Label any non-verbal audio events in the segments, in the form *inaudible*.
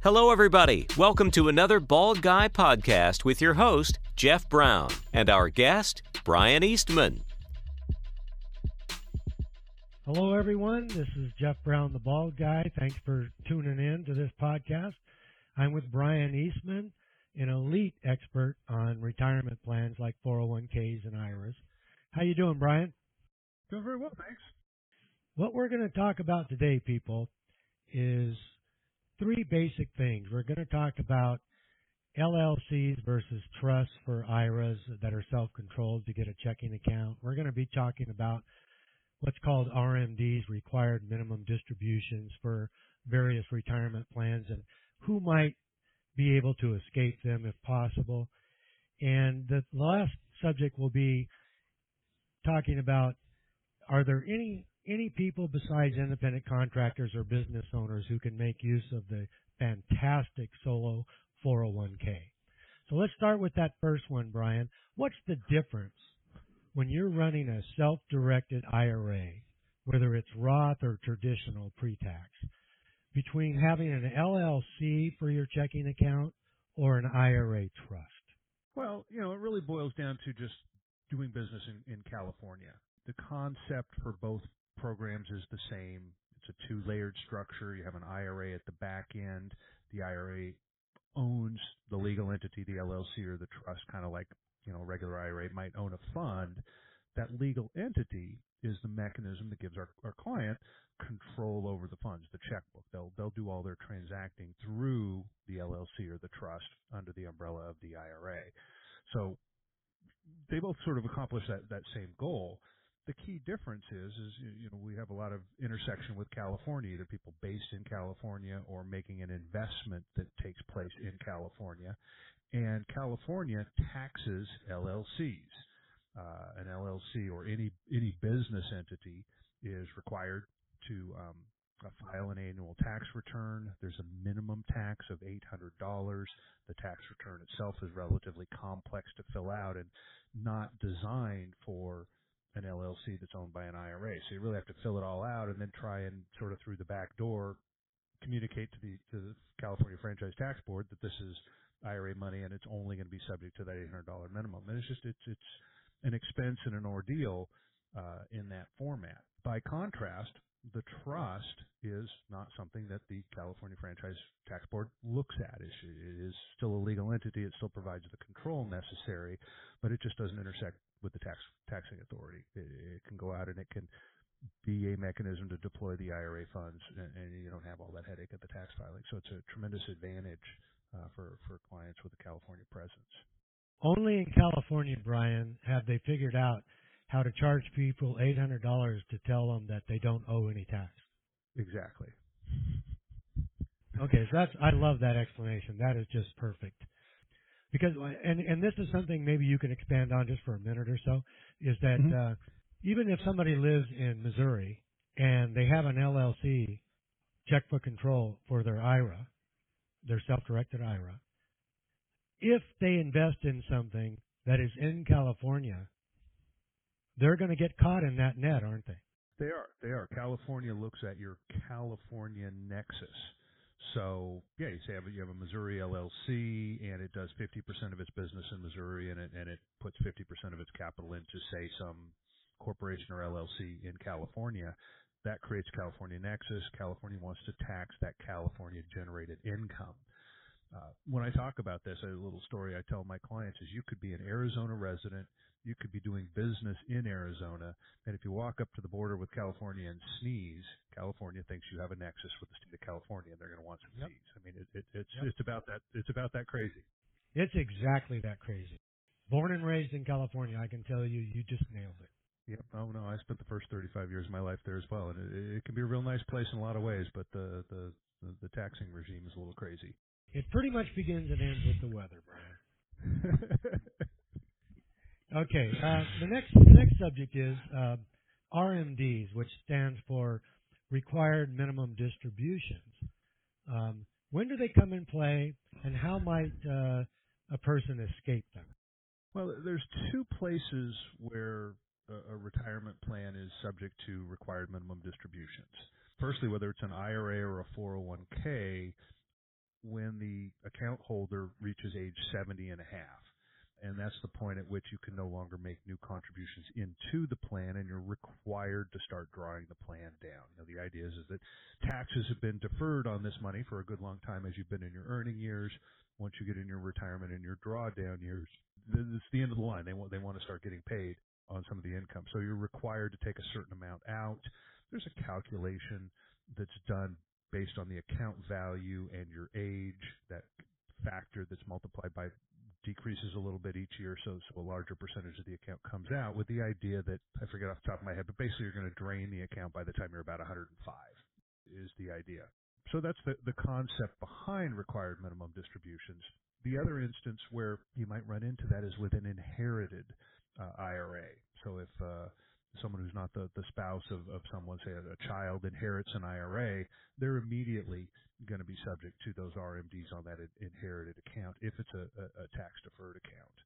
Hello, everybody. Welcome to another Bald Guy podcast with your host, Jeff Brown, and our guest, Brian Eastman. Hello, everyone. This is Jeff Brown, the Bald Guy. Thanks for tuning in to this podcast. I'm with Brian Eastman, an elite expert on retirement plans like 401ks and IRAs. How you doing, Brian? Doing very well, thanks. What we're going to talk about today, people, is three basic things. We're going to talk about LLCs versus trusts for IRAs that are self-controlled to get a checking account. We're going to be talking about what's called RMDs, required minimum distributions for various retirement plans and who might be able to escape them if possible. And the last subject will be talking about are there any any people besides independent contractors or business owners who can make use of the fantastic solo 401k. So let's start with that first one, Brian. What's the difference when you're running a self-directed IRA, whether it's Roth or traditional pre-tax, between having an LLC for your checking account or an IRA trust? Well, you know, it really boils down to just doing business in, in California. The concept for both programs is the same. It's a two-layered structure. You have an IRA at the back end. The IRA owns the legal entity, the LLC or the trust, kind of like, you know, a regular IRA might own a fund. That legal entity is the mechanism that gives our, our client control over the funds, the checkbook. They'll they'll do all their transacting through the LLC or the trust under the umbrella of the IRA. So they both sort of accomplish that that same goal the key difference is, is you know, we have a lot of intersection with California, either people based in California or making an investment that takes place in California. And California taxes LLCs. Uh, an LLC or any any business entity is required to um, uh, file an annual tax return. There's a minimum tax of $800. The tax return itself is relatively complex to fill out and not designed for an LLC that's owned by an IRA. So you really have to fill it all out and then try and sort of through the back door communicate to the to the California Franchise Tax Board that this is IRA money and it's only going to be subject to that $800 minimum. And it's just it's it's an expense and an ordeal uh, in that format. By contrast, the trust is not something that the California Franchise Tax Board looks at. It is still a legal entity. It still provides the control necessary, but it just doesn't intersect with the tax taxing authority. It, it can go out and it can be a mechanism to deploy the IRA funds, and, and, you don't have all that headache at the tax filing. So it's a tremendous advantage uh, for for clients with a California presence. Only in California, Brian, have they figured out how to charge people $800 to tell them that they don't owe any tax. Exactly. Okay, so that's I love that explanation. That is just perfect. Because and and this is something maybe you can expand on just for a minute or so is that mm-hmm. uh, even if somebody lives in Missouri and they have an LLC check for control for their IRA, their self-directed IRA, if they invest in something that is in California they're going to get caught in that net, aren't they? They are. They are. California looks at your California nexus. So yeah, you say you have a Missouri LLC and it does 50% of its business in Missouri and it and it puts 50% of its capital into say some corporation or LLC in California. That creates California nexus. California wants to tax that California generated income. Uh, when I talk about this, a little story I tell my clients is you could be an Arizona resident, you could be doing business in Arizona, and if you walk up to the border with California and sneeze, California thinks you have a nexus with the state of California, and they're going to want some yep. fees. I mean, it, it, it's yep. it's about that it's about that crazy. It's exactly that crazy. Born and raised in California, I can tell you, you just nailed it. Yep. Oh no, I spent the first 35 years of my life there as well, and it, it can be a real nice place in a lot of ways, but the the the, the taxing regime is a little crazy. It pretty much begins and ends with the weather, Brian. *laughs* okay, uh, the next the next subject is uh, RMDs, which stands for Required Minimum Distributions. Um, when do they come in play, and how might uh, a person escape them? Well, there's two places where a, a retirement plan is subject to required minimum distributions. Firstly, whether it's an IRA or a 401k, when the account holder reaches age 70 and a half. And that's the point at which you can no longer make new contributions into the plan and you're required to start drawing the plan down. Know, the idea is, is that taxes have been deferred on this money for a good long time as you've been in your earning years. Once you get in your retirement and your drawdown years, it's the end of the line. They want, they want to start getting paid on some of the income. So you're required to take a certain amount out. There's a calculation that's done based on the account value and your age. That factor that's multiplied by decreases a little bit each year, so, so a larger percentage of the account comes out with the idea that, I forget off the top of my head, but basically you're going to drain the account by the time you're about 105 is the idea. So that's the, the concept behind required minimum distributions. The other instance where you might run into that is with an inherited uh, IRA. So if uh, someone who's not the, the spouse of, of someone, say a, child inherits an IRA, they're immediately going to be subject to those RMDs on that inherited account if it's a, a, a tax deferred account.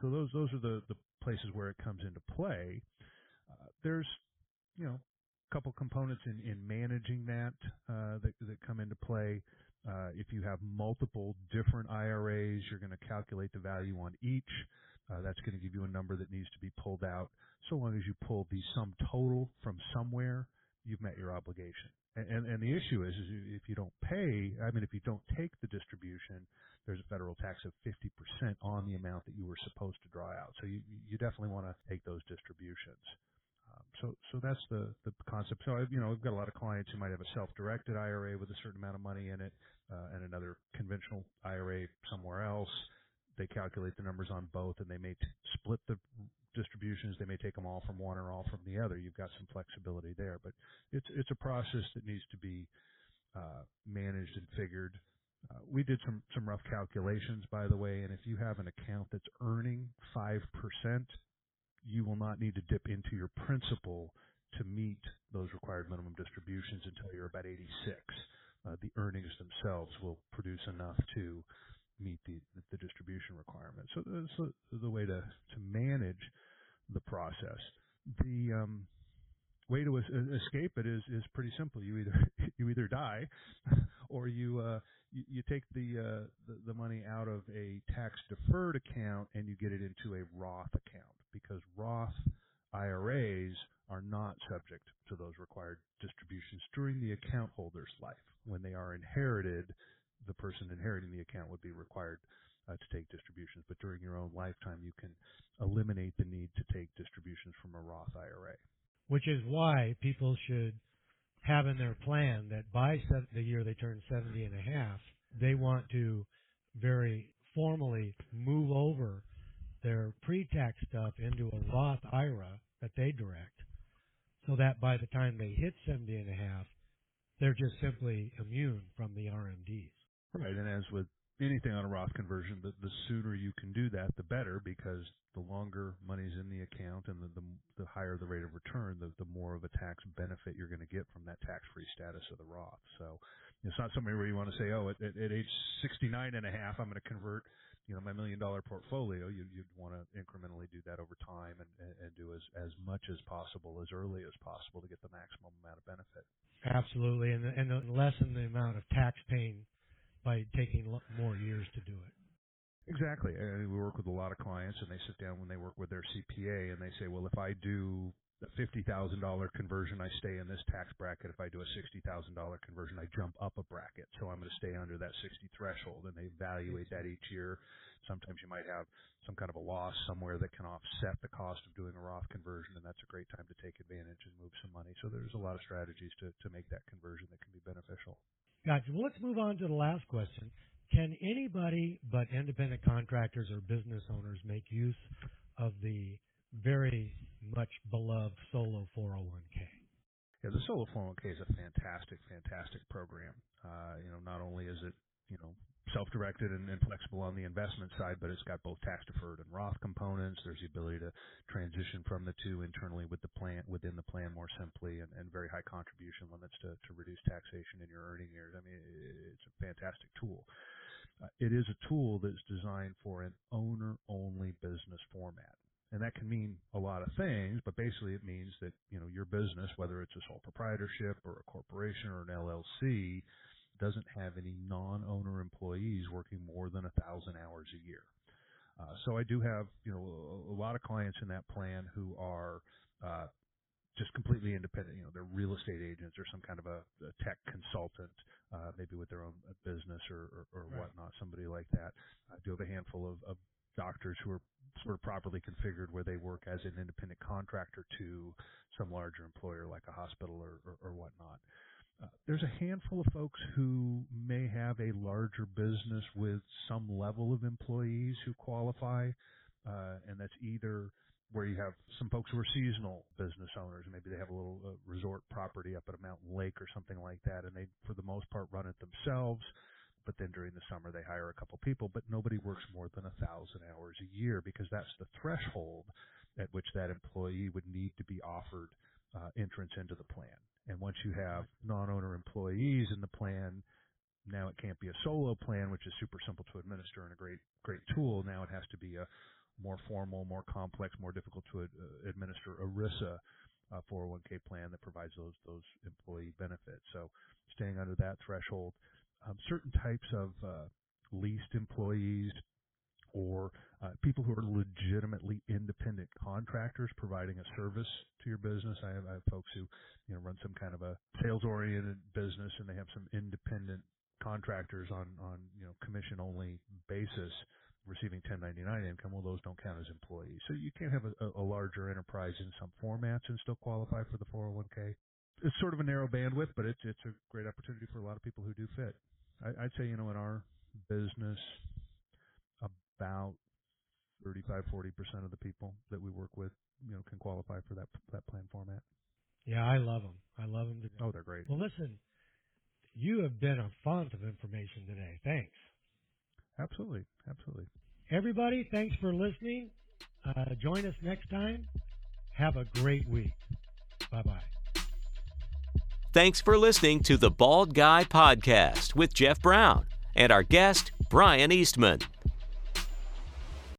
So those those are the, the places where it comes into play. Uh, there's you know a couple components in, in managing that, uh, that that come into play. Uh, if you have multiple different IRAs, you're going to calculate the value on each. Uh, that's going to give you a number that needs to be pulled out. So long as you pull the sum total from somewhere, you've met your obligation. And, and, and the issue is, is if you don't pay, I mean, if you don't take the distribution, there's a federal tax of 50% on the amount that you were supposed to draw out. So you, you definitely want to take those distributions. Um, so, so that's the, the concept. So, I've, you know, we've got a lot of clients who might have a self-directed IRA with a certain amount of money in it, uh, and another conventional IRA somewhere else they calculate the numbers on both and they may t- split the distributions. They may take them all from one or all from the other. You've got some flexibility there, but it's it's a process that needs to be uh, managed and figured. Uh, we did some some rough calculations, by the way, and if you have an account that's earning five percent, you will not need to dip into your principal to meet those required minimum distributions until you're about 86. Uh, the earnings themselves will produce enough to meet the, the distribution requirements. So that's the, the way to, to manage the process. The um, way to escape it is is pretty simple. You either *laughs* you either die, *laughs* or you uh, you, you, take the, uh, the, the money out of a tax deferred account and you get it into a Roth account because Roth IRAs are not subject to those required distributions during the account holder's life. When they are inherited, the person inheriting the account would be required uh, to take distributions. But during your own lifetime, you can eliminate the need to take distributions from a Roth IRA. Which is why people should have in their plan that by the year they turn 70 and a half, they want to very formally move over their pre-tax stuff into a Roth IRA that they direct so that by the time they hit 70 and a half, they're just simply immune from the RMDs. Right, and as with anything on a Roth conversion, the, the sooner you can do that, the better, because the longer money's in the account and the, the, the higher the rate of return, the, the more of a tax benefit you're going to get from that tax-free status of the Roth. So it's not something where you want to say, oh, at, at, at age 69 and a half, I'm going to convert, you know, my million dollar portfolio. You, you'd want to incrementally do that over time and, and, and do as, as much as possible, as early as possible to get the maximum amount of benefit. Absolutely, and, and lessen the amount of tax paying by taking more years to do it. Exactly. And we work with a lot of clients, and they sit down when they work with their CPA, and they say, "Well, if I do a fifty thousand dollar conversion, I stay in this tax bracket. If I do a sixty thousand dollar conversion, I jump up a bracket. So I'm going to stay under that sixty threshold." And they evaluate that each year. Sometimes you might have some kind of a loss somewhere that can offset the cost of doing a Roth conversion, and that's a great time to take advantage and move some money. So there's a lot of strategies to to make that conversion that can be beneficial. Gotcha. Well, let's move on to the last question. Can anybody but independent contractors or business owners make use of the very much beloved solo 401k? Yeah, the solo 401k is a fantastic, fantastic program. Uh, you know, not only is it you know self-directed and, and, flexible on the investment side, but it's got both tax deferred and Roth components. There's the ability to transition from the two internally with the plan within the plan more simply, and, and very high contribution limits to, to reduce taxation in your earning years. I mean, it's a fantastic tool. Uh, it is a tool that's designed for an owner-only business format. And that can mean a lot of things, but basically it means that, you know, your business, whether it's a sole proprietorship or a corporation or an LLC, doesn't have any non-owner employees working more than a thousand hours a year. Uh, so I do have, you know, a, a, lot of clients in that plan who are uh, just completely independent. You know, they're real estate agents or some kind of a, a tech consultant, uh, maybe with their own uh, business or, or, or right. whatnot, somebody like that. I do have a handful of, of doctors who are sort of properly configured where they work as an independent contractor to some larger employer like a hospital or, or, or whatnot. Uh, there's a handful of folks who may have a larger business with some level of employees who qualify, uh, and that's either where you have some folks who are seasonal business owners. Maybe they have a little uh, resort property up at a mountain lake or something like that, and they, for the most part, run it themselves. But then during the summer, they hire a couple people, but nobody works more than a thousand hours a year because that's the threshold at which that employee would need to be offered uh, entrance into the plan. And once you have non-owner employees in the plan, now it can't be a solo plan, which is super simple to administer and a great, great tool. Now it has to be a more formal, more complex, more difficult to uh, administer ERISA uh, 401k plan that provides those those employee benefits. So staying under that threshold, um, certain types of uh, leased employees or uh, people who are legitimately independent contractors providing a service to your business. I have, I have folks who you know run some kind of a sales oriented business and they have some independent contractors on on you know commission only basis receiving 1099 income, well, those don't count as employees. So you can't have a, a larger enterprise in some formats and still qualify for the 401k. It's sort of a narrow bandwidth, but it's it's a great opportunity for a lot of people who do fit. I, I'd say, you know, in our business, about 35, 40 percent of the people that we work with, you know, can qualify for that that plan format. Yeah, I love them. I love them. Oh, they're great. Well, listen, you have been a font of information today. Thanks. Absolutely. Absolutely. Everybody, thanks for listening. Uh, join us next time. Have a great week. Bye bye. Thanks for listening to the Bald Guy Podcast with Jeff Brown and our guest, Brian Eastman.